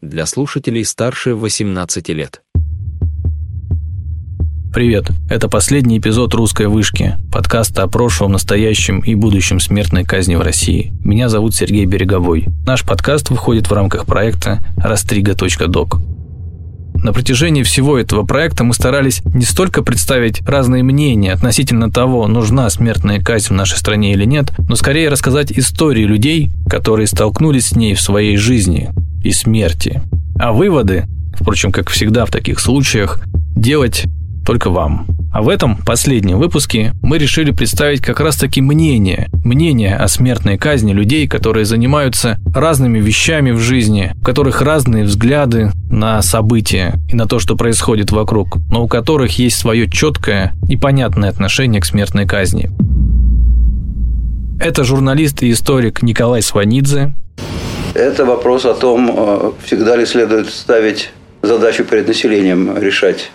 для слушателей старше 18 лет. Привет, это последний эпизод «Русской вышки», подкаста о прошлом, настоящем и будущем смертной казни в России. Меня зовут Сергей Береговой. Наш подкаст выходит в рамках проекта «Растрига.док». На протяжении всего этого проекта мы старались не столько представить разные мнения относительно того, нужна смертная казнь в нашей стране или нет, но скорее рассказать истории людей, которые столкнулись с ней в своей жизни и смерти. А выводы, впрочем, как всегда в таких случаях, делать только вам. А в этом последнем выпуске мы решили представить как раз-таки мнение, мнение о смертной казни людей, которые занимаются разными вещами в жизни, у которых разные взгляды на события и на то, что происходит вокруг, но у которых есть свое четкое и понятное отношение к смертной казни. Это журналист и историк Николай Сванидзе. Это вопрос о том, э, всегда ли следует ставить задачу перед населением решать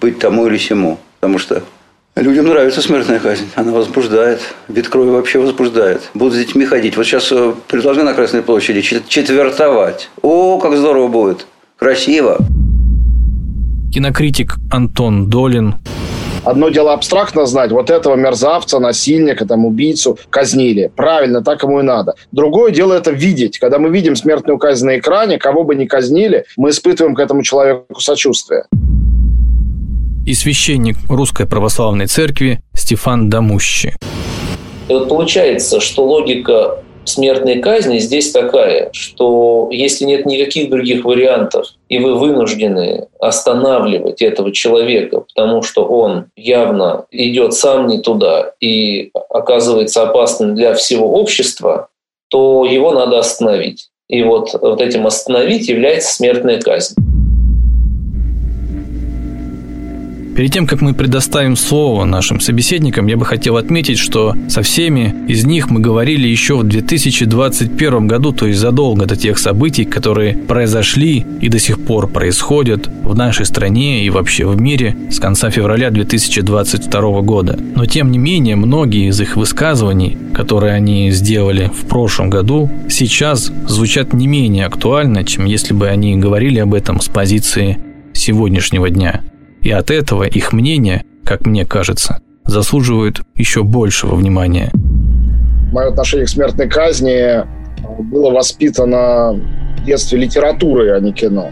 быть тому или сему. Потому что людям нравится смертная казнь. Она возбуждает. Вид крови вообще возбуждает. Будут с детьми ходить. Вот сейчас э, предложили на Красной площади четвертовать. О, как здорово будет. Красиво. Кинокритик Антон Долин. Одно дело абстрактно знать, вот этого мерзавца, насильника, там, убийцу казнили. Правильно, так ему и надо. Другое дело это видеть. Когда мы видим смертную казнь на экране, кого бы ни казнили, мы испытываем к этому человеку сочувствие и священник Русской Православной Церкви Стефан Дамущи. И вот получается, что логика смертной казни здесь такая, что если нет никаких других вариантов, и вы вынуждены останавливать этого человека, потому что он явно идет сам не туда и оказывается опасным для всего общества, то его надо остановить. И вот, вот этим остановить является смертная казнь. Перед тем, как мы предоставим слово нашим собеседникам, я бы хотел отметить, что со всеми из них мы говорили еще в 2021 году, то есть задолго до тех событий, которые произошли и до сих пор происходят в нашей стране и вообще в мире с конца февраля 2022 года. Но тем не менее, многие из их высказываний, которые они сделали в прошлом году, сейчас звучат не менее актуально, чем если бы они говорили об этом с позиции сегодняшнего дня. И от этого их мнение, как мне кажется, заслуживает еще большего внимания. Мое отношение к смертной казни э, было воспитано в детстве литературой, а не кино.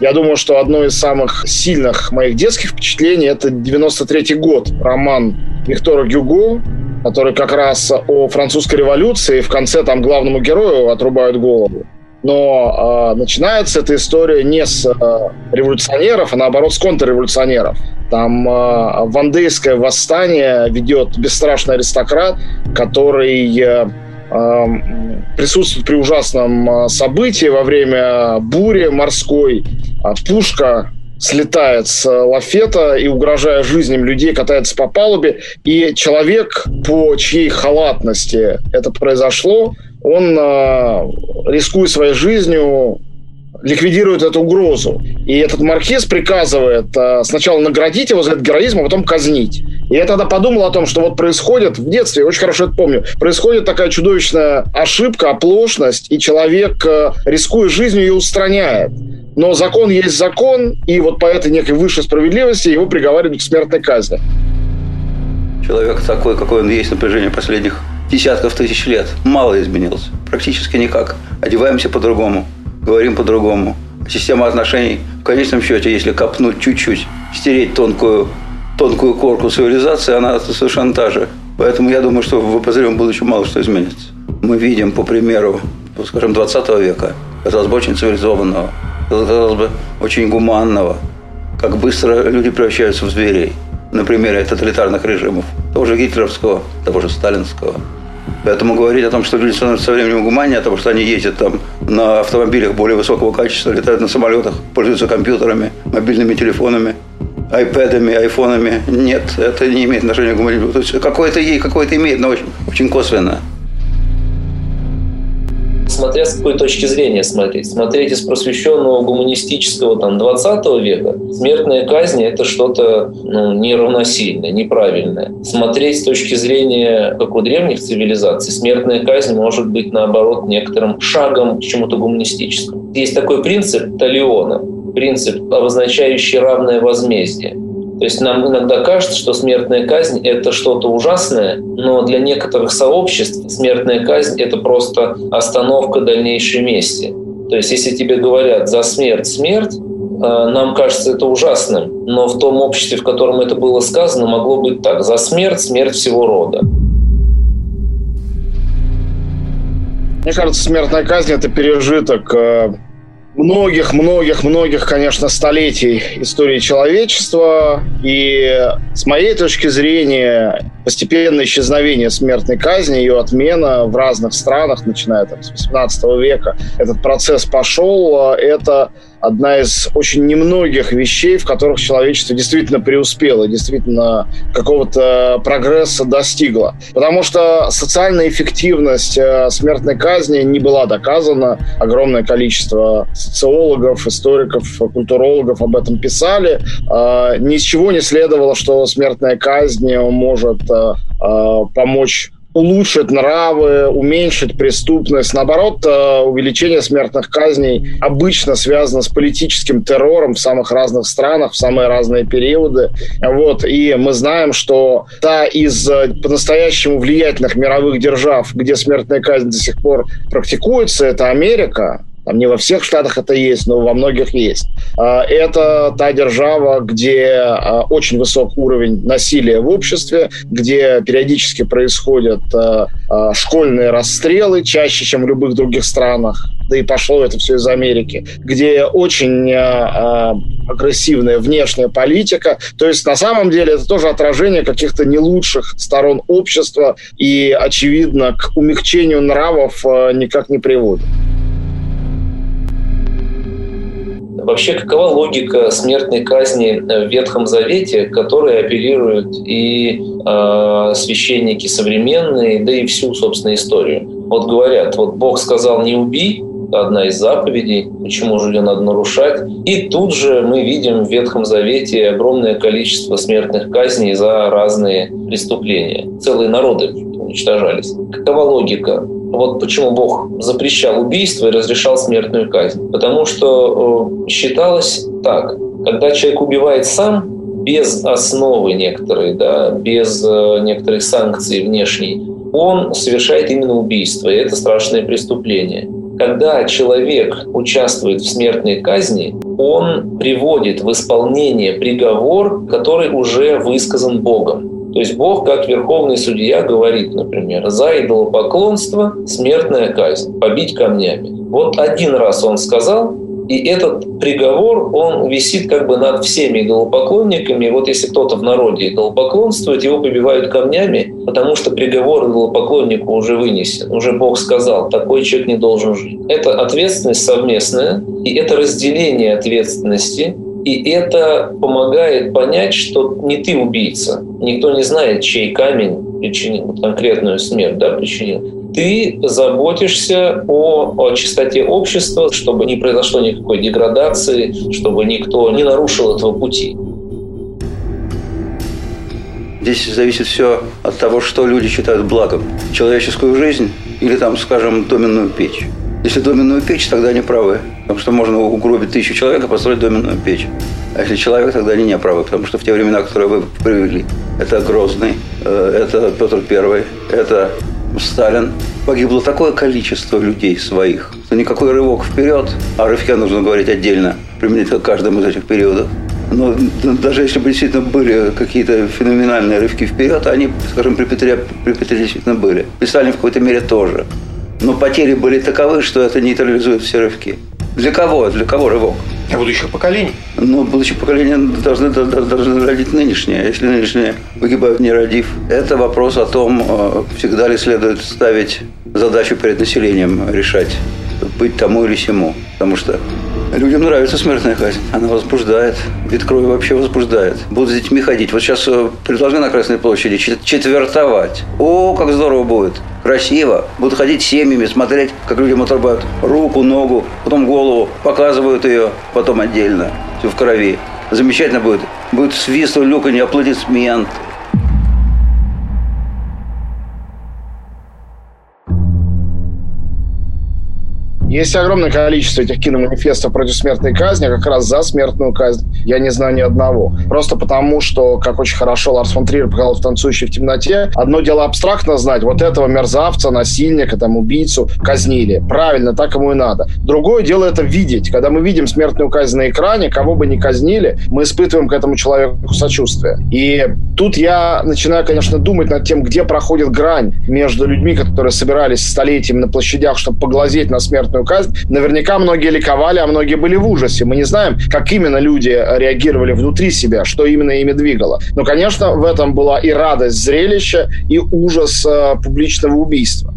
Я думаю, что одно из самых сильных моих детских впечатлений – это 93 год, роман Виктора Гюго, который как раз о французской революции, в конце там главному герою отрубают голову. Но э, начинается эта история не с э, революционеров, а наоборот с контрреволюционеров. Там э, вандейское восстание ведет бесстрашный аристократ, который э, присутствует при ужасном событии во время бури морской. А пушка слетает с лафета и, угрожая жизням людей, катается по палубе. И человек, по чьей халатности это произошло, он, э, рискуя своей жизнью, ликвидирует эту угрозу. И этот маркиз приказывает э, сначала наградить его за этот героизм, а потом казнить. И я тогда подумал о том, что вот происходит в детстве, очень хорошо это помню, происходит такая чудовищная ошибка, оплошность, и человек, э, рискуя жизнью, ее устраняет. Но закон есть закон, и вот по этой некой высшей справедливости его приговаривают к смертной казни. Человек такой, какой он есть напряжение последних десятков тысяч лет. Мало изменился. Практически никак. Одеваемся по-другому, говорим по-другому. Система отношений, в конечном счете, если копнуть чуть-чуть, стереть тонкую, тонкую корку цивилизации, она совершенно та же. Поэтому я думаю, что в обозримом будущем мало что изменится. Мы видим, по примеру, скажем, 20 века, казалось бы, очень цивилизованного, казалось бы, очень гуманного, как быстро люди превращаются в зверей на примере тоталитарных режимов, того же гитлеровского, того же сталинского – Поэтому говорить о том, что люди становятся со временем гуманнее, от того, что они ездят там на автомобилях более высокого качества, летают на самолетах, пользуются компьютерами, мобильными телефонами, айпэдами, айфонами. Нет, это не имеет отношения к гуманизму. То есть какое-то какое-то имеет, но очень, очень косвенно. Смотря с какой точки зрения смотреть. Смотреть из просвещенного гуманистического там, 20 века, смертная казнь – это что-то ну, неравносильное, неправильное. Смотреть с точки зрения, как у древних цивилизаций, смертная казнь может быть, наоборот, некоторым шагом к чему-то гуманистическому. Есть такой принцип Талиона, принцип, обозначающий равное возмездие. То есть нам иногда кажется, что смертная казнь – это что-то ужасное, но для некоторых сообществ смертная казнь – это просто остановка дальнейшей мести. То есть если тебе говорят «за смерть – смерть», э, нам кажется это ужасным, но в том обществе, в котором это было сказано, могло быть так. За смерть – смерть всего рода. Мне кажется, смертная казнь – это пережиток э, многих-многих-многих, конечно, столетий истории человечества. И с моей точки зрения, постепенное исчезновение смертной казни, ее отмена в разных странах, начиная там, с 18 века, этот процесс пошел. Это одна из очень немногих вещей, в которых человечество действительно преуспело, действительно какого-то прогресса достигло. Потому что социальная эффективность э, смертной казни не была доказана. Огромное количество социологов, историков, культурологов об этом писали. Э, ни с чего не следовало, что смертная казнь может э, помочь улучшить нравы, уменьшить преступность. Наоборот, э, увеличение смертных казней обычно связано с политическим террором в самых разных странах, в самые разные периоды. Вот. И мы знаем, что та из э, по-настоящему влиятельных мировых держав, где смертная казнь до сих пор практикуется, это Америка. Там не во всех штатах это есть, но во многих есть. А, это та держава, где а, очень высок уровень насилия в обществе, где периодически происходят а, школьные расстрелы, чаще, чем в любых других странах. Да и пошло это все из Америки, где очень агрессивная внешняя политика. То есть на самом деле это тоже отражение каких-то не лучших сторон общества и, очевидно, к умягчению нравов никак не приводит. Вообще, какова логика смертной казни в Ветхом Завете, которой оперируют и э, священники современные, да и всю, собственно, историю? Вот говорят, вот Бог сказал «не убий», одна из заповедей, почему же ее надо нарушать. И тут же мы видим в Ветхом Завете огромное количество смертных казней за разные преступления. Целые народы уничтожались. Какова логика? Вот почему Бог запрещал убийство и разрешал смертную казнь. Потому что э, считалось так, когда человек убивает сам, без основы некоторой, да, без э, некоторых санкций внешней, он совершает именно убийство, и это страшное преступление. Когда человек участвует в смертной казни, он приводит в исполнение приговор, который уже высказан Богом. То есть Бог, как верховный судья, говорит, например, за идолопоклонство смертная казнь, побить камнями. Вот один раз он сказал, и этот приговор, он висит как бы над всеми идолопоклонниками. Вот если кто-то в народе идолопоклонствует, его побивают камнями, потому что приговор идолопоклоннику уже вынесен. Уже Бог сказал, такой человек не должен жить. Это ответственность совместная, и это разделение ответственности и это помогает понять, что не ты убийца. Никто не знает, чей камень причинил конкретную смерть, да, причинил. Ты заботишься о, о чистоте общества, чтобы не произошло никакой деградации, чтобы никто не нарушил этого пути. Здесь зависит все от того, что люди считают благом. Человеческую жизнь или, там, скажем, доменную печь. Если доменную печь, тогда они правы. Потому что можно угробить тысячу человек и построить доменную печь. А если человек, тогда они не правы. Потому что в те времена, которые вы привели, это Грозный, э, это Петр Первый, это Сталин. Погибло такое количество людей своих, что никакой рывок вперед, а рывке нужно говорить отдельно, применительно к каждому из этих периодов. Но даже если бы действительно были какие-то феноменальные рывки вперед, они, скажем, при Петре, при Петре действительно были. При Сталине в какой-то мере тоже. Но потери были таковы, что это нейтрализует все рывки. Для кого? Для кого рывок? Для будущих поколений. Ну, будущие поколения должны, должны родить нынешние. Если нынешние погибают не родив, это вопрос о том, э, всегда ли следует ставить задачу перед населением решать быть тому или сему. Потому что людям нравится смертная казнь. Она возбуждает. Вид крови вообще возбуждает. Будут с детьми ходить. Вот сейчас э, предложили на Красной площади четвертовать. О, как здорово будет. Красиво. Будут ходить семьями, смотреть, как людям отрубают руку, ногу, потом голову, показывают ее, потом отдельно. Все в крови. Замечательно будет. Будет свист, люканье, аплодисмент. Есть огромное количество этих киноманифестов против смертной казни, а как раз за смертную казнь я не знаю ни одного. Просто потому, что, как очень хорошо Ларс фон Триер показал в «Танцующей в темноте», одно дело абстрактно знать, вот этого мерзавца, насильника, там, убийцу казнили. Правильно, так ему и надо. Другое дело это видеть. Когда мы видим смертную казнь на экране, кого бы ни казнили, мы испытываем к этому человеку сочувствие. И тут я начинаю, конечно, думать над тем, где проходит грань между людьми, которые собирались столетиями на площадях, чтобы поглазеть на смертную смертную казнь, наверняка многие ликовали, а многие были в ужасе. Мы не знаем, как именно люди реагировали внутри себя, что именно ими двигало. Но, конечно, в этом была и радость зрелища, и ужас э, публичного убийства.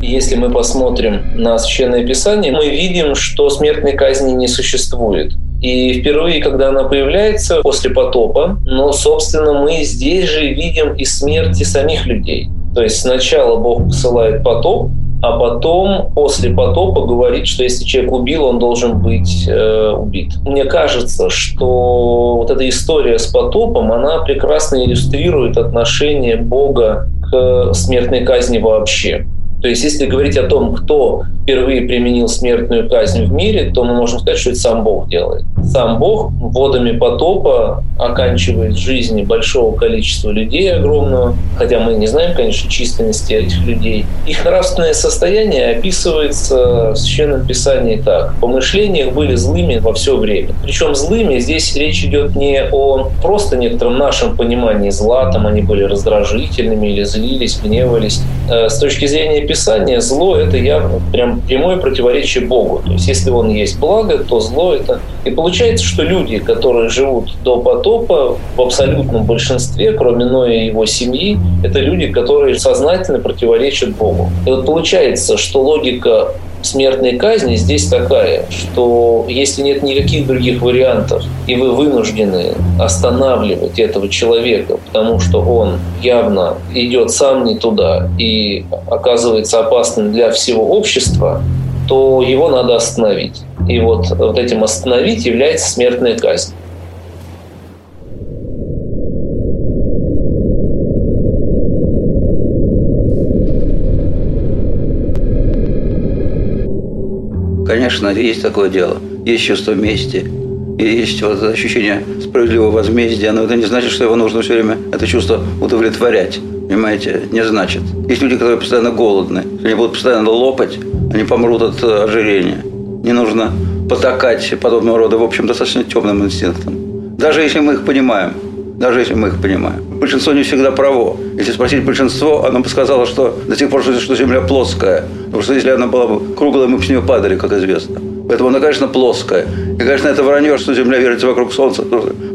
Если мы посмотрим на Священное Писание, мы видим, что смертной казни не существует. И впервые, когда она появляется после потопа, но, собственно, мы здесь же видим и смерти самих людей. То есть сначала Бог посылает потоп, а потом, после потопа, говорит, что если человек убил, он должен быть э, убит. Мне кажется, что вот эта история с потопом, она прекрасно иллюстрирует отношение Бога к смертной казни вообще. То есть, если говорить о том, кто впервые применил смертную казнь в мире, то мы можем сказать, что это сам Бог делает. Сам Бог водами потопа оканчивает жизни большого количества людей огромного, хотя мы не знаем, конечно, численности этих людей. Их нравственное состояние описывается в Священном Писании так. Помышления их были злыми во все время. Причем злыми здесь речь идет не о просто некотором нашем понимании зла, там они были раздражительными или злились, гневались. Э, с точки зрения Писания зло — это явно прям прямое противоречие Богу. То есть если он есть благо, то зло это... И получается, что люди, которые живут до потопа, в абсолютном большинстве, кроме Ноя и его семьи, это люди, которые сознательно противоречат Богу. И вот получается, что логика смертной казни здесь такая, что если нет никаких других вариантов, и вы вынуждены останавливать этого человека, потому что он явно идет сам не туда и оказывается опасным для всего общества, то его надо остановить. И вот, вот этим остановить является смертная казнь. Конечно, есть такое дело. Есть чувство мести. И есть вот ощущение справедливого возмездия. Но это не значит, что его нужно все время это чувство удовлетворять. Понимаете? Не значит. Есть люди, которые постоянно голодны. Они будут постоянно лопать, они помрут от э, ожирения. Не нужно потакать подобного рода, в общем, достаточно темным инстинктам. Даже если мы их понимаем. Даже если мы их понимаем. Большинство не всегда право. Если спросить большинство, оно бы сказало, что до сих пор, что Земля плоская. Потому что если она была бы круглая, мы бы с нее падали, как известно. Поэтому она, конечно, плоская. И, конечно, это вранье, что Земля вертится вокруг Солнца.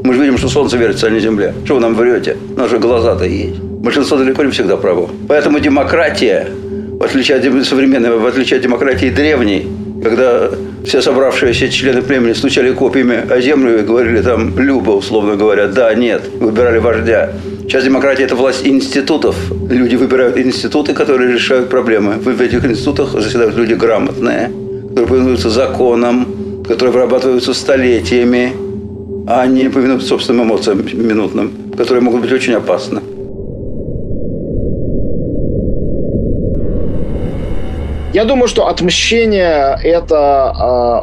Мы же видим, что Солнце вертится, а не Земля. Что вы нам врете? Наши глаза-то есть. Большинство далеко не всегда право. Поэтому демократия, в отличие от современной, в отличие от демократии древней, когда все собравшиеся члены племени стучали копьями о землю и говорили там «любо», условно говоря, «да», «нет», выбирали вождя. Сейчас демократия – это власть институтов. Люди выбирают институты, которые решают проблемы. В этих институтах заседают люди грамотные, которые повинуются законам, которые вырабатываются столетиями, а не повинуются собственным эмоциям минутным, которые могут быть очень опасны. Я думаю, что отмщение – это,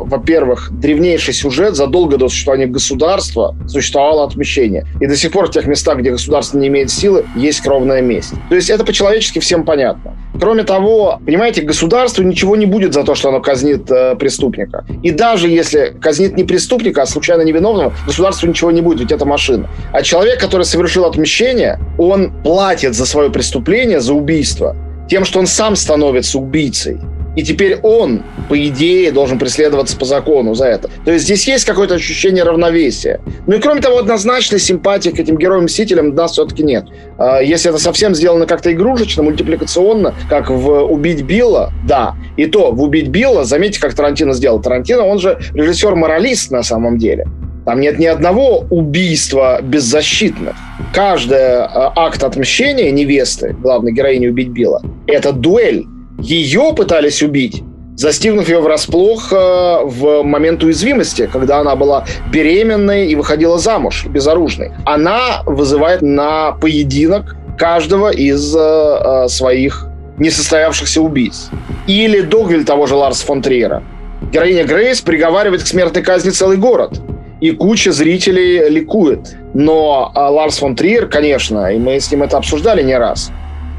э, во-первых, древнейший сюжет. Задолго до существования государства существовало отмщение. И до сих пор в тех местах, где государство не имеет силы, есть кровная месть. То есть это по-человечески всем понятно. Кроме того, понимаете, государству ничего не будет за то, что оно казнит э, преступника. И даже если казнит не преступника, а случайно невиновного, государству ничего не будет, ведь это машина. А человек, который совершил отмщение, он платит за свое преступление, за убийство, тем, что он сам становится убийцей. И теперь он, по идее, должен преследоваться по закону за это. То есть здесь есть какое-то ощущение равновесия. Ну и кроме того, однозначной симпатии к этим героям-мстителям у нас все-таки нет. А, если это совсем сделано как-то игрушечно, мультипликационно, как в «Убить Билла», да. И то в «Убить Билла», заметьте, как Тарантино сделал. Тарантино, он же режиссер-моралист на самом деле. Там нет ни одного убийства беззащитных. Каждый э, акт отмщения невесты, главной героини убить Билла, это дуэль. Ее пытались убить, застигнув ее врасплох э, в момент уязвимости, когда она была беременной и выходила замуж, безоружной. Она вызывает на поединок каждого из э, своих несостоявшихся убийц. Или Догвиль того же Ларса фон Триера. Героиня Грейс приговаривает к смертной казни целый город – и куча зрителей ликует. Но а, Ларс фон Триер, конечно, и мы с ним это обсуждали не раз,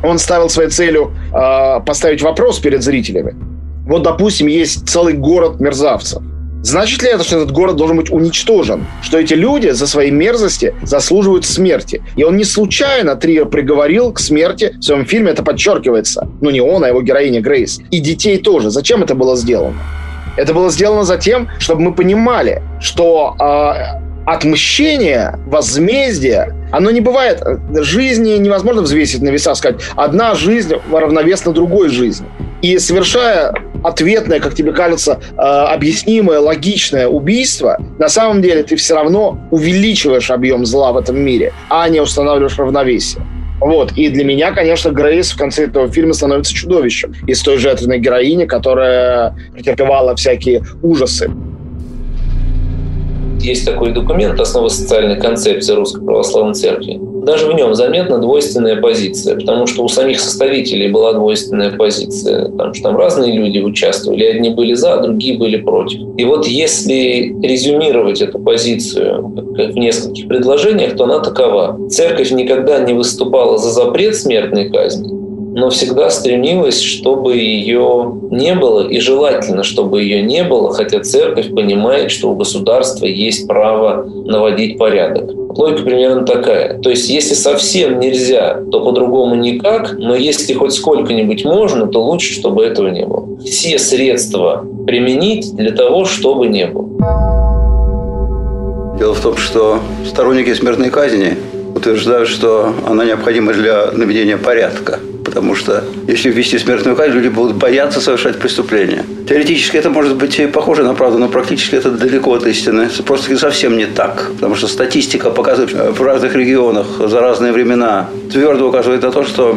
он ставил своей целью а, поставить вопрос перед зрителями. Вот, допустим, есть целый город мерзавцев. Значит ли это, что этот город должен быть уничтожен? Что эти люди за свои мерзости заслуживают смерти? И он не случайно Триер приговорил к смерти в своем фильме, это подчеркивается. Ну, не он, а его героиня Грейс. И детей тоже. Зачем это было сделано? Это было сделано за тем, чтобы мы понимали, что э, отмщение, возмездие, оно не бывает. Жизни невозможно взвесить на весах, сказать, одна жизнь равновесна другой жизни. И совершая ответное, как тебе кажется, э, объяснимое, логичное убийство, на самом деле ты все равно увеличиваешь объем зла в этом мире, а не устанавливаешь равновесие. Вот. И для меня, конечно, Грейс в конце этого фильма становится чудовищем. Из той жертвенной героини, которая претерпевала всякие ужасы есть такой документ «Основа социальной концепции Русской Православной Церкви». Даже в нем заметна двойственная позиция, потому что у самих составителей была двойственная позиция. Потому что там разные люди участвовали. Одни были за, другие были против. И вот если резюмировать эту позицию в нескольких предложениях, то она такова. Церковь никогда не выступала за запрет смертной казни, но всегда стремилась, чтобы ее не было, и желательно, чтобы ее не было, хотя церковь понимает, что у государства есть право наводить порядок. Логика примерно такая. То есть, если совсем нельзя, то по-другому никак, но если хоть сколько-нибудь можно, то лучше, чтобы этого не было. Все средства применить для того, чтобы не было. Дело в том, что сторонники смертной казни утверждают, что она необходима для наведения порядка – Потому что если ввести смертную казнь, люди будут бояться совершать преступления. Теоретически это может быть похоже на правду, но практически это далеко от истины. Просто совсем не так. Потому что статистика показывает в разных регионах за разные времена твердо указывает на то, что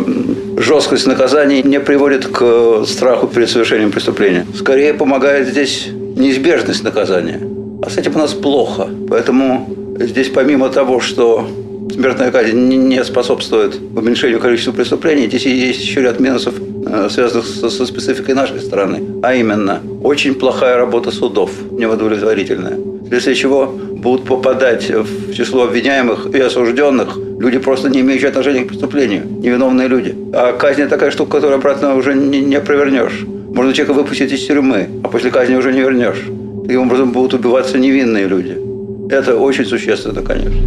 жесткость наказаний не приводит к страху перед совершением преступления. Скорее помогает здесь неизбежность наказания. А с этим у нас плохо. Поэтому здесь помимо того, что смертная казнь не способствует уменьшению количества преступлений. Здесь есть еще ряд минусов, э, связанных со спецификой нашей страны. А именно, очень плохая работа судов, неудовлетворительная. Вследствие чего будут попадать в число обвиняемых и осужденных люди, просто не имеющие отношения к преступлению, невиновные люди. А казнь такая штука, которую обратно уже не, не провернешь. Можно человека выпустить из тюрьмы, а после казни уже не вернешь. Таким образом будут убиваться невинные люди. Это очень существенно, конечно.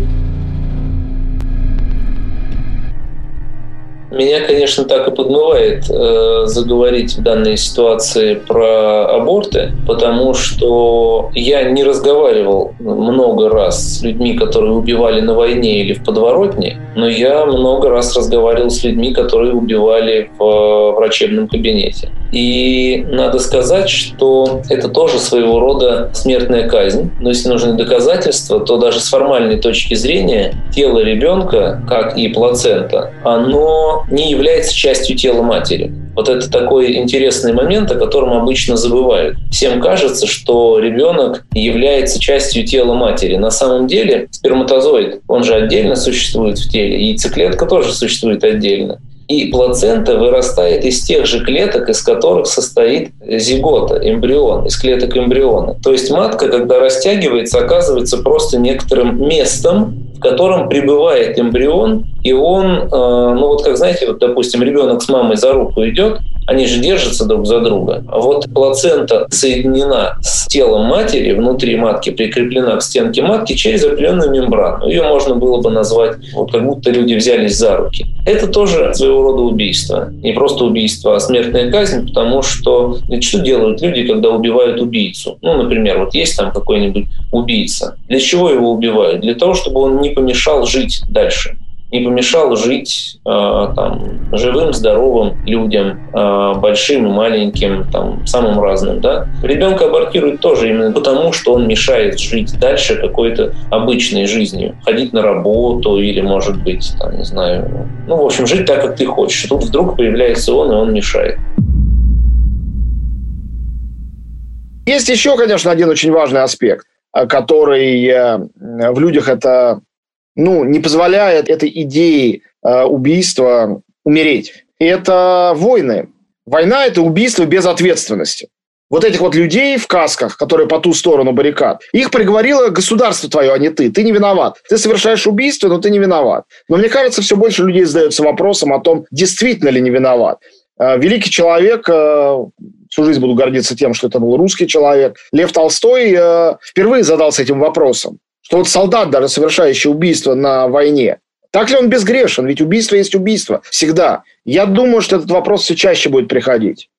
Меня, конечно, так и подмывает э, заговорить в данной ситуации про аборты, потому что я не разговаривал много раз с людьми, которые убивали на войне или в подворотне, но я много раз разговаривал с людьми, которые убивали в э, врачебном кабинете. И надо сказать, что это тоже своего рода смертная казнь. Но если нужны доказательства, то даже с формальной точки зрения тело ребенка, как и плацента, оно не является частью тела матери. Вот это такой интересный момент, о котором обычно забывают. Всем кажется, что ребенок является частью тела матери. На самом деле сперматозоид, он же отдельно существует в теле, и яйцеклетка тоже существует отдельно. И плацента вырастает из тех же клеток, из которых состоит зигота, эмбрион, из клеток эмбриона. То есть матка, когда растягивается, оказывается просто некоторым местом, в котором пребывает эмбрион, и он, э, ну вот как знаете, вот, допустим, ребенок с мамой за руку идет, Они же держатся друг за друга. А вот плацента соединена с телом матери, внутри матки прикреплена к стенке матки через определенную мембрану. Ее можно было бы назвать, вот как будто люди взялись за руки. Это тоже своего рода убийство. Не просто убийство, а смертная казнь, потому что ведь что делают люди, когда убивают убийцу? Ну, например, вот есть там какой-нибудь убийца. Для чего его убивают? Для того, чтобы он не помешал жить дальше не помешал жить э, там, живым, здоровым людям, э, большим и маленьким, там, самым разным. Да? Ребенка абортируют тоже именно потому, что он мешает жить дальше какой-то обычной жизнью. Ходить на работу или, может быть, там, не знаю, ну, в общем, жить так, как ты хочешь. Тут вдруг появляется он, и он мешает. Есть еще, конечно, один очень важный аспект, э, который э, в людях это ну, не позволяет этой идее э, убийства умереть. Это войны. Война – это убийство без ответственности. Вот этих вот людей в касках, которые по ту сторону баррикад, их приговорило государство твое, а не ты. Ты не виноват. Ты совершаешь убийство, но ты не виноват. Но мне кажется, все больше людей задаются вопросом о том, действительно ли не виноват. Э, великий человек, э, всю жизнь буду гордиться тем, что это был русский человек, Лев Толстой впервые задался этим вопросом что вот солдат, даже совершающий убийство на войне, так ли он безгрешен? Ведь убийство есть убийство. Всегда. Я думаю, что этот вопрос все чаще будет приходить.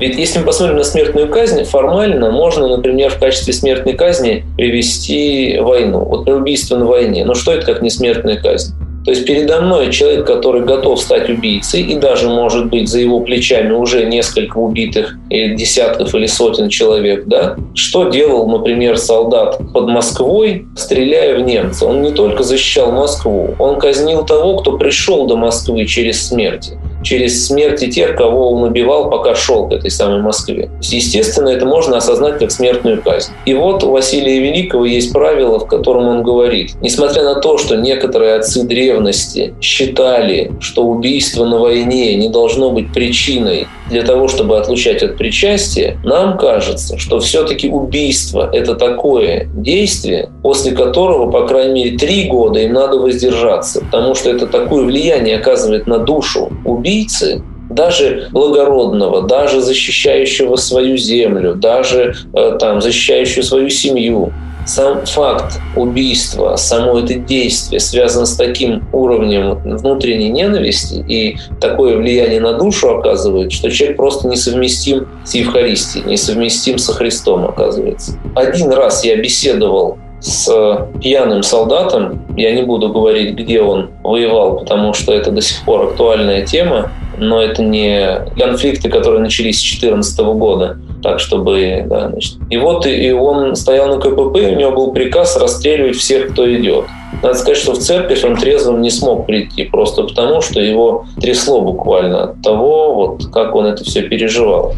Ведь если мы посмотрим на смертную казнь, формально можно, например, в качестве смертной казни привести войну. Вот убийство на войне. Но что это как не смертная казнь? То есть передо мной человек, который готов стать убийцей, и даже, может быть, за его плечами уже несколько убитых или десятков или сотен человек, да? Что делал, например, солдат под Москвой, стреляя в немца? Он не только защищал Москву, он казнил того, кто пришел до Москвы через смерть через смерти тех, кого он убивал, пока шел к этой самой Москве. Естественно, это можно осознать как смертную казнь. И вот у Василия Великого есть правило, в котором он говорит, несмотря на то, что некоторые отцы древности считали, что убийство на войне не должно быть причиной для того, чтобы отлучать от причастия, нам кажется, что все-таки убийство – это такое действие, после которого, по крайней мере, три года им надо воздержаться, потому что это такое влияние оказывает на душу убийцы, даже благородного, даже защищающего свою землю, даже э, там, защищающего свою семью, сам факт убийства, само это действие связано с таким уровнем внутренней ненависти и такое влияние на душу оказывает, что человек просто несовместим с Евхаристией, несовместим со Христом оказывается. Один раз я беседовал с пьяным солдатом. Я не буду говорить, где он воевал, потому что это до сих пор актуальная тема, но это не конфликты, которые начались с 2014 года так, чтобы... Да, значит. И вот и он стоял на КПП, у него был приказ расстреливать всех, кто идет. Надо сказать, что в церковь он трезвым не смог прийти, просто потому, что его трясло буквально от того, вот, как он это все переживал.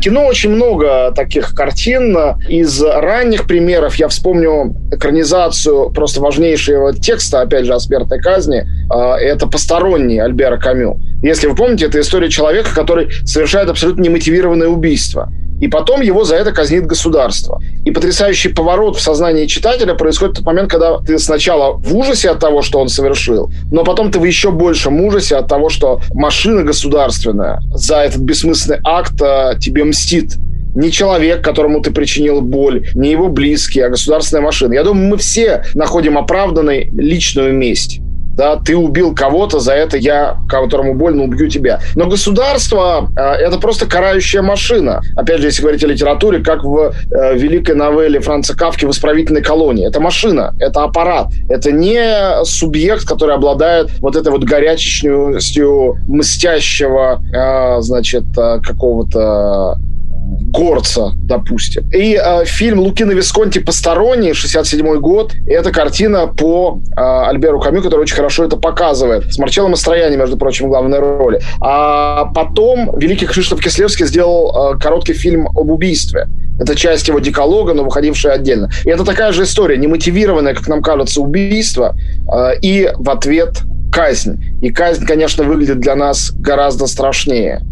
Кино очень много таких картин. Из ранних примеров я вспомню экранизацию просто важнейшего текста, опять же, о смертной казни. А, это «Посторонний» Альбера Камю. Если вы помните, это история человека, который совершает абсолютно немотивированное убийство. И потом его за это казнит государство. И потрясающий поворот в сознании читателя происходит в тот момент, когда ты сначала в ужасе от того, что он совершил, но потом ты в еще большем ужасе от того, что машина государственная за этот бессмысленный акт а, тебе мстит не человек, которому ты причинил боль, не его близкие, а государственная машина. Я думаю, мы все находим оправданной личную месть да, ты убил кого-то, за это я, которому больно, убью тебя. Но государство э, это просто карающая машина. Опять же, если говорить о литературе, как в э, великой новелле Франца Кавки «В исправительной колонии». Это машина, это аппарат. Это не субъект, который обладает вот этой вот горячечностью мстящего, э, значит, э, какого-то горца, допустим. И э, фильм Лукино Висконти «Посторонний», 67 год, это картина по э, Альберу Камю, который очень хорошо это показывает. С Марчелло Мастрояни, между прочим, в главной роли. А потом великий Кшиштоф Кислевский сделал э, короткий фильм об убийстве. Это часть его декалога, но выходившая отдельно. И это такая же история, немотивированная, как нам кажется, убийство, э, и в ответ казнь. И казнь, конечно, выглядит для нас гораздо страшнее.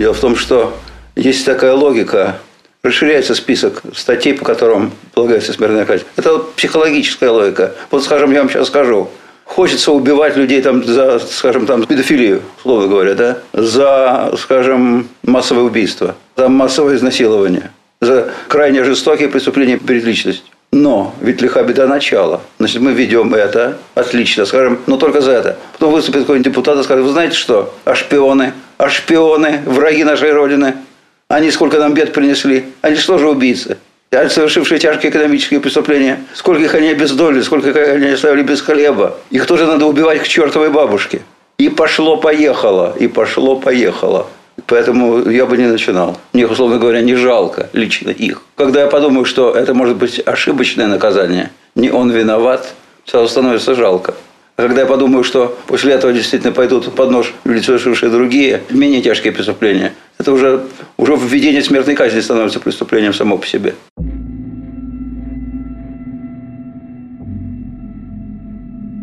Дело в том, что есть такая логика, расширяется список статей, по которым полагается смертная казнь. Это психологическая логика. Вот, скажем, я вам сейчас скажу, хочется убивать людей там за, скажем, там, педофилию, условно говоря, да, за, скажем, массовое убийство, за массовое изнасилование, за крайне жестокие преступления перед личностью. Но ведь лиха беда начала. Значит, мы ведем это, отлично, скажем, но только за это. Потом выступит какой-нибудь депутат и скажет, вы знаете что, а шпионы, а шпионы, враги нашей Родины, они сколько нам бед принесли, они что же убийцы? совершившие тяжкие экономические преступления, сколько их они обездолили, сколько их они оставили без хлеба. Их тоже надо убивать к чертовой бабушке. И пошло-поехало, и пошло-поехало. Поэтому я бы не начинал. Мне, условно говоря, не жалко лично их. Когда я подумаю, что это может быть ошибочное наказание, не он виноват, сразу становится жалко. А когда я подумаю, что после этого действительно пойдут под нож люди, совершившие другие, менее тяжкие преступления, это уже, уже введение смертной казни становится преступлением само по себе.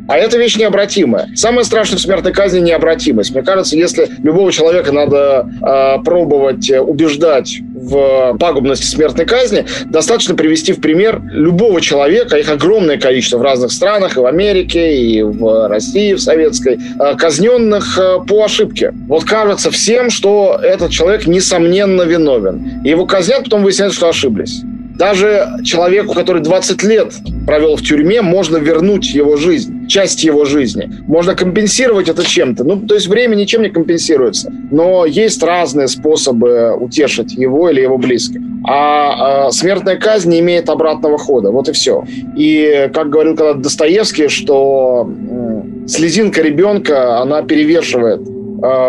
А это вещь необратимая. Самое страшное в смертной казни – необратимость. Мне кажется, если любого человека надо э, пробовать убеждать в пагубности смертной казни, достаточно привести в пример любого человека, их огромное количество в разных странах, и в Америке, и в России, в советской, э, казненных э, по ошибке. Вот кажется всем, что этот человек несомненно виновен. И его казнят, потом выясняется, что ошиблись. Даже человеку, который 20 лет провел в тюрьме, можно вернуть его жизнь, часть его жизни. Можно компенсировать это чем-то. Ну, то есть время ничем не компенсируется. Но есть разные способы утешить его или его близких. А, а смертная казнь не имеет обратного хода. Вот и все. И, как говорил когда Достоевский, что слезинка ребенка, она перевешивает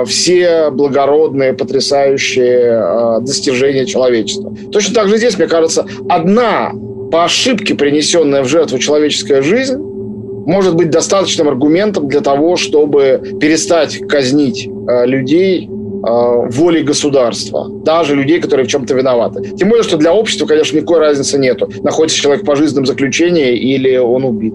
все благородные, потрясающие э, достижения человечества. Точно так же здесь, мне кажется, одна по ошибке принесенная в жертву человеческая жизнь может быть достаточным аргументом для того, чтобы перестать казнить э, людей волей государства, даже людей, которые в чем-то виноваты. Тем более, что для общества, конечно, никакой разницы нету, находится человек в пожизненном заключении или он убит.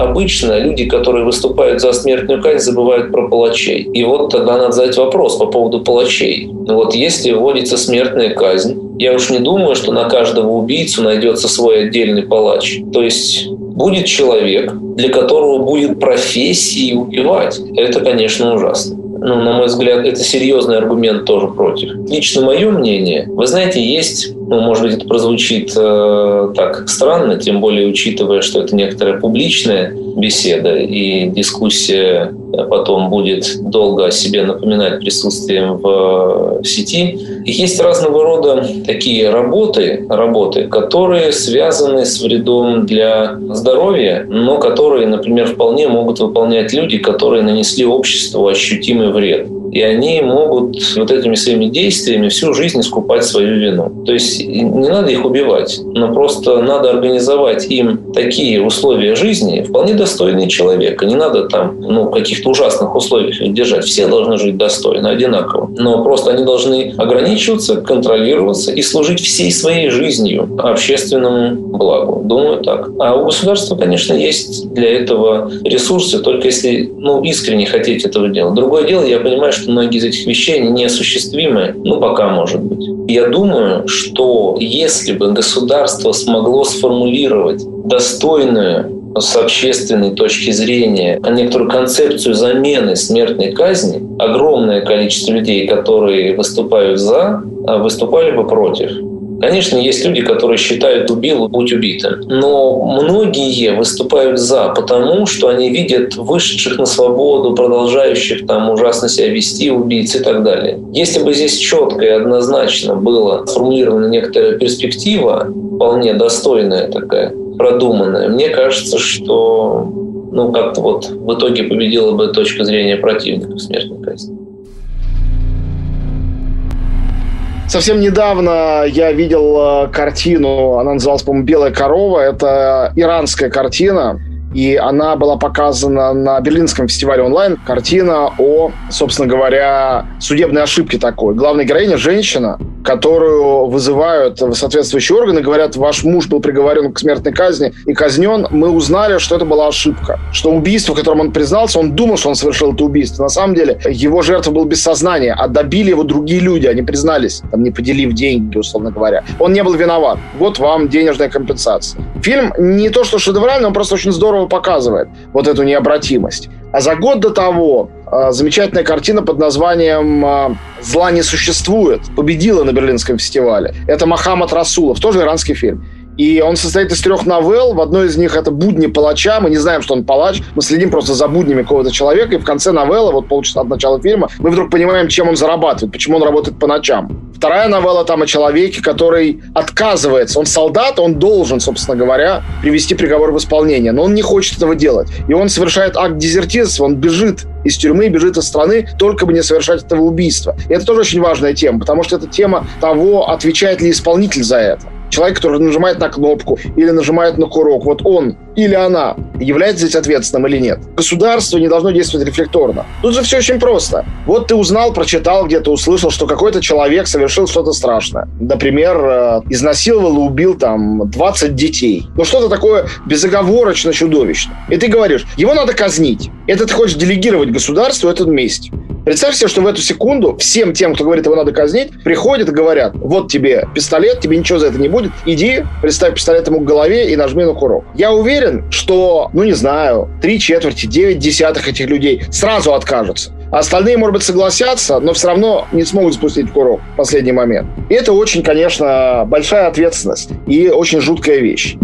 Обычно люди, которые выступают за смертную казнь, забывают про палачей. И вот тогда надо задать вопрос по поводу палачей. Вот если вводится смертная казнь, я уж не думаю, что на каждого убийцу найдется свой отдельный палач. То есть будет человек, для которого будет профессией убивать. Это, конечно, ужасно ну, на мой взгляд, это серьезный аргумент тоже против. Лично мое мнение, вы знаете, есть, ну, может быть, это прозвучит э, так странно, тем более учитывая, что это некоторая публичная беседа и дискуссия потом будет долго о себе напоминать присутствием в сети. И есть разного рода такие работы, работы, которые связаны с вредом для здоровья, но которые, например, вполне могут выполнять люди, которые нанесли обществу ощутимый вред и они могут вот этими своими действиями всю жизнь искупать свою вину. То есть не надо их убивать, но просто надо организовать им такие условия жизни, вполне достойные человека. Не надо там ну, каких-то ужасных условиях их держать. Все должны жить достойно, одинаково. Но просто они должны ограничиваться, контролироваться и служить всей своей жизнью общественному благу. Думаю так. А у государства, конечно, есть для этого ресурсы, только если ну, искренне хотеть этого делать. Другое дело, я понимаю, что многие из этих вещей неосуществимы, ну, пока, может быть. Я думаю, что если бы государство смогло сформулировать достойную с общественной точки зрения некоторую концепцию замены смертной казни, огромное количество людей, которые выступают за, а выступали бы против. Конечно, есть люди, которые считают убил, будь убитым. Но многие выступают за, потому что они видят вышедших на свободу, продолжающих там ужасно себя вести, убийц и так далее. Если бы здесь четко и однозначно была сформулирована некоторая перспектива, вполне достойная такая, продуманная, мне кажется, что ну, как-то вот в итоге победила бы точка зрения противников смертной казни. Совсем недавно я видел э, картину, она называлась, по-моему, «Белая корова». Это иранская картина, и она была показана на Берлинском фестивале онлайн. Картина о, собственно говоря, судебной ошибке такой. Главная героиня – женщина, которую вызывают соответствующие органы, говорят, ваш муж был приговорен к смертной казни и казнен, мы узнали, что это была ошибка. Что убийство, в котором он признался, он думал, что он совершил это убийство. На самом деле его жертва был без сознания, а добили его другие люди, они признались, там, не поделив деньги, условно говоря. Он не был виноват. Вот вам денежная компенсация. Фильм не то что шедевральный, он просто очень здорово показывает вот эту необратимость. А за год до того а, замечательная картина под названием а, «Зла не существует» победила на Берлинском фестивале. Это Махамад Расулов, тоже иранский фильм. И он состоит из трех новелл. В одной из них это «Будни палача». Мы не знаем, что он палач. Мы следим просто за буднями какого-то человека. И в конце новеллы, вот полчаса от начала фильма, мы вдруг понимаем, чем он зарабатывает, почему он работает по ночам. Вторая новелла там о человеке, который отказывается. Он солдат, он должен, собственно говоря, привести приговор в исполнение. Но он не хочет этого делать. И он совершает акт дезертирства, он бежит из тюрьмы, бежит из страны, только бы не совершать этого убийства. И это тоже очень важная тема, потому что это тема того, отвечает ли исполнитель за это человек, который нажимает на кнопку или нажимает на курок, вот он или она является здесь ответственным или нет. Государство не должно действовать рефлекторно. Тут же все очень просто. Вот ты узнал, прочитал где-то, услышал, что какой-то человек совершил что-то страшное. Например, э, изнасиловал и убил там 20 детей. Ну что-то такое безоговорочно чудовищное. И ты говоришь, его надо казнить. Это ты хочешь делегировать государству этот месть. Представь себе, что в эту секунду всем тем, кто говорит, его надо казнить, приходят и говорят, вот тебе пистолет, тебе ничего за это не будет, иди, представь пистолет ему к голове и нажми на курок. Я уверен, что, ну не знаю, три четверти, девять десятых этих людей сразу откажутся. Остальные, может быть, согласятся, но все равно не смогут спустить курок в последний момент. И это очень, конечно, большая ответственность и очень жуткая вещь.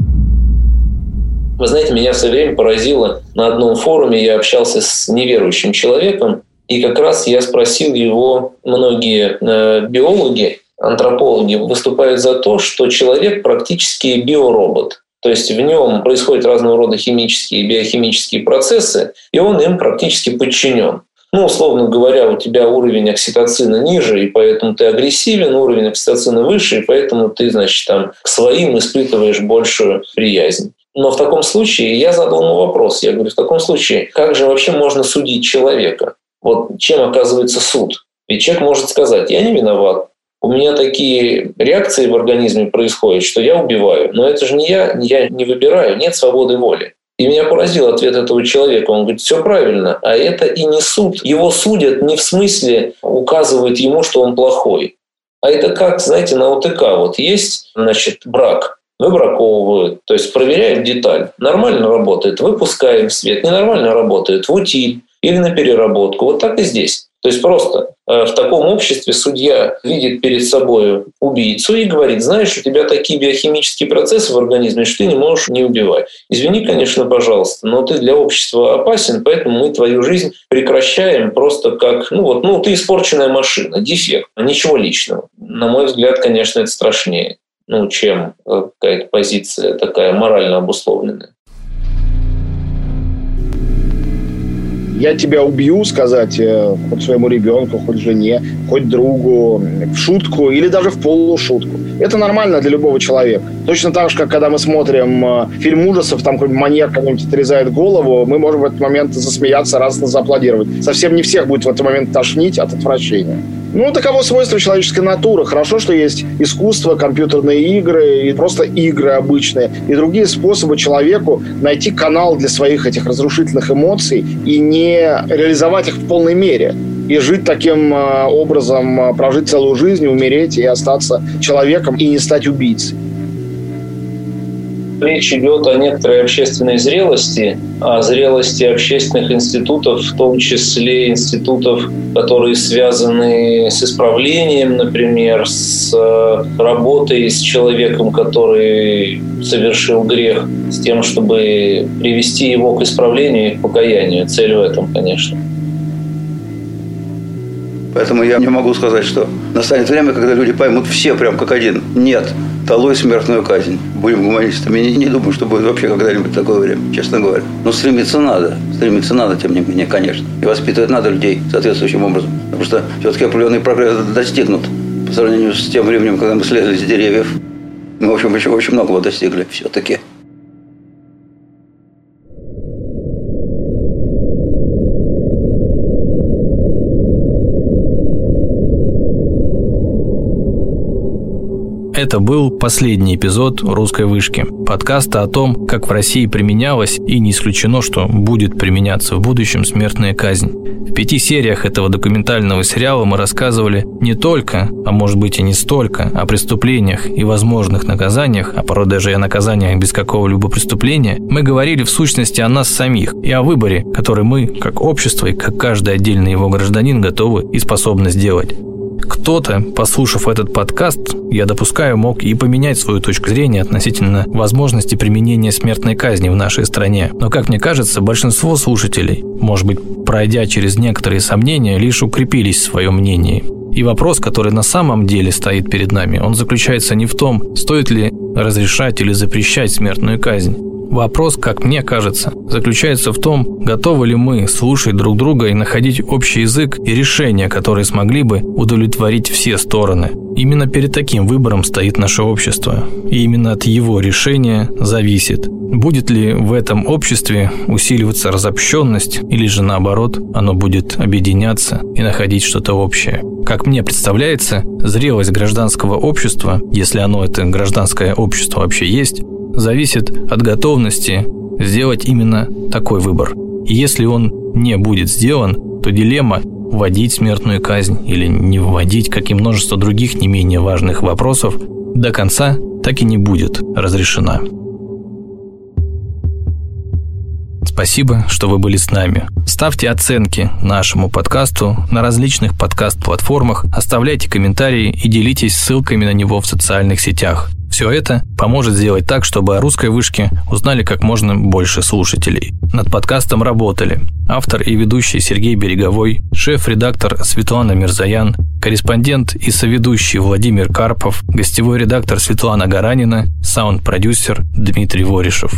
Вы знаете, меня все время поразило на одном форуме, я общался с неверующим человеком, и как раз я спросил его, многие э, биологи, антропологи выступают за то, что человек практически биоробот. То есть в нем происходят разного рода химические и биохимические процессы, и он им практически подчинен. Ну, условно говоря, у тебя уровень окситоцина ниже, и поэтому ты агрессивен, уровень окситоцина выше, и поэтому ты, значит, там к своим испытываешь большую приязнь. Но в таком случае я задал ему вопрос. Я говорю, в таком случае, как же вообще можно судить человека? Вот чем оказывается суд? Ведь человек может сказать, я не виноват, у меня такие реакции в организме происходят, что я убиваю. Но это же не я, я не выбираю, нет свободы воли. И меня поразил ответ этого человека. Он говорит, все правильно, а это и не суд. Его судят не в смысле указывают ему, что он плохой. А это как, знаете, на ОТК вот есть, значит, брак, выбраковывают, то есть проверяют деталь. Нормально работает, выпускаем в свет, ненормально работает, в утиль или на переработку. Вот так и здесь. То есть просто э, в таком обществе судья видит перед собой убийцу и говорит, знаешь, у тебя такие биохимические процессы в организме, что ты не можешь не убивать. Извини, конечно, пожалуйста, но ты для общества опасен, поэтому мы твою жизнь прекращаем просто как, ну вот, ну ты испорченная машина, дефект, ничего личного. На мой взгляд, конечно, это страшнее, ну, чем э, какая-то позиция такая морально обусловленная. Я тебя убью, сказать э, хоть своему ребенку, хоть жене, хоть другу, в шутку или даже в полушутку. Это нормально для любого человека. Точно так же, как когда мы смотрим э, фильм ужасов, там какой-нибудь маньяк кому-нибудь отрезает голову, мы можем в этот момент засмеяться, радостно зааплодировать. Совсем не всех будет в этот момент тошнить от отвращения. Ну, таково свойство человеческой натуры. Хорошо, что есть искусство, компьютерные игры и просто игры обычные. И другие способы человеку найти канал для своих этих разрушительных эмоций и не реализовать их в полной мере и жить таким э, образом, э, прожить целую жизнь, умереть и остаться человеком и не стать убийцей. Речь идет о некоторой общественной зрелости, о зрелости общественных институтов, в том числе институтов, которые связаны с исправлением, например, с э, работой с человеком, который совершил грех, с тем, чтобы привести его к исправлению и к покаянию. Цель в этом, конечно. Поэтому я не могу сказать, что настанет время, когда люди поймут все прям как один. Нет, долой смертную казнь. Будем гуманистами. Не, не думаю, что будет вообще когда-нибудь такое время, честно говоря. Но стремиться надо. Стремиться надо, тем не менее, конечно. И воспитывать надо людей соответствующим образом. Потому что все-таки определенный прогресс достигнут по сравнению с тем временем, когда мы слезли с деревьев. Мы, в общем, очень, очень многого достигли все-таки. Это был последний эпизод «Русской вышки», подкаста о том, как в России применялась и не исключено, что будет применяться в будущем смертная казнь. В пяти сериях этого документального сериала мы рассказывали не только, а может быть и не столько, о преступлениях и возможных наказаниях, а порой даже и о наказаниях без какого-либо преступления, мы говорили в сущности о нас самих и о выборе, который мы, как общество и как каждый отдельный его гражданин, готовы и способны сделать. Кто-то, послушав этот подкаст, я допускаю, мог и поменять свою точку зрения относительно возможности применения смертной казни в нашей стране. Но, как мне кажется, большинство слушателей, может быть, пройдя через некоторые сомнения, лишь укрепились в своем мнении. И вопрос, который на самом деле стоит перед нами, он заключается не в том, стоит ли разрешать или запрещать смертную казнь, Вопрос, как мне кажется, заключается в том, готовы ли мы слушать друг друга и находить общий язык и решения, которые смогли бы удовлетворить все стороны. Именно перед таким выбором стоит наше общество. И именно от его решения зависит, будет ли в этом обществе усиливаться разобщенность или же наоборот, оно будет объединяться и находить что-то общее. Как мне представляется, зрелость гражданского общества, если оно это гражданское общество вообще есть, зависит от готовности сделать именно такой выбор. И если он не будет сделан, то дилемма вводить смертную казнь или не вводить, как и множество других не менее важных вопросов, до конца так и не будет разрешена. Спасибо, что вы были с нами. Ставьте оценки нашему подкасту на различных подкаст-платформах, оставляйте комментарии и делитесь ссылками на него в социальных сетях. Все это поможет сделать так, чтобы о русской вышке узнали как можно больше слушателей. Над подкастом работали автор и ведущий Сергей Береговой, шеф-редактор Светлана Мирзаян, корреспондент и соведущий Владимир Карпов, гостевой редактор Светлана Гаранина, саунд-продюсер Дмитрий Ворешев.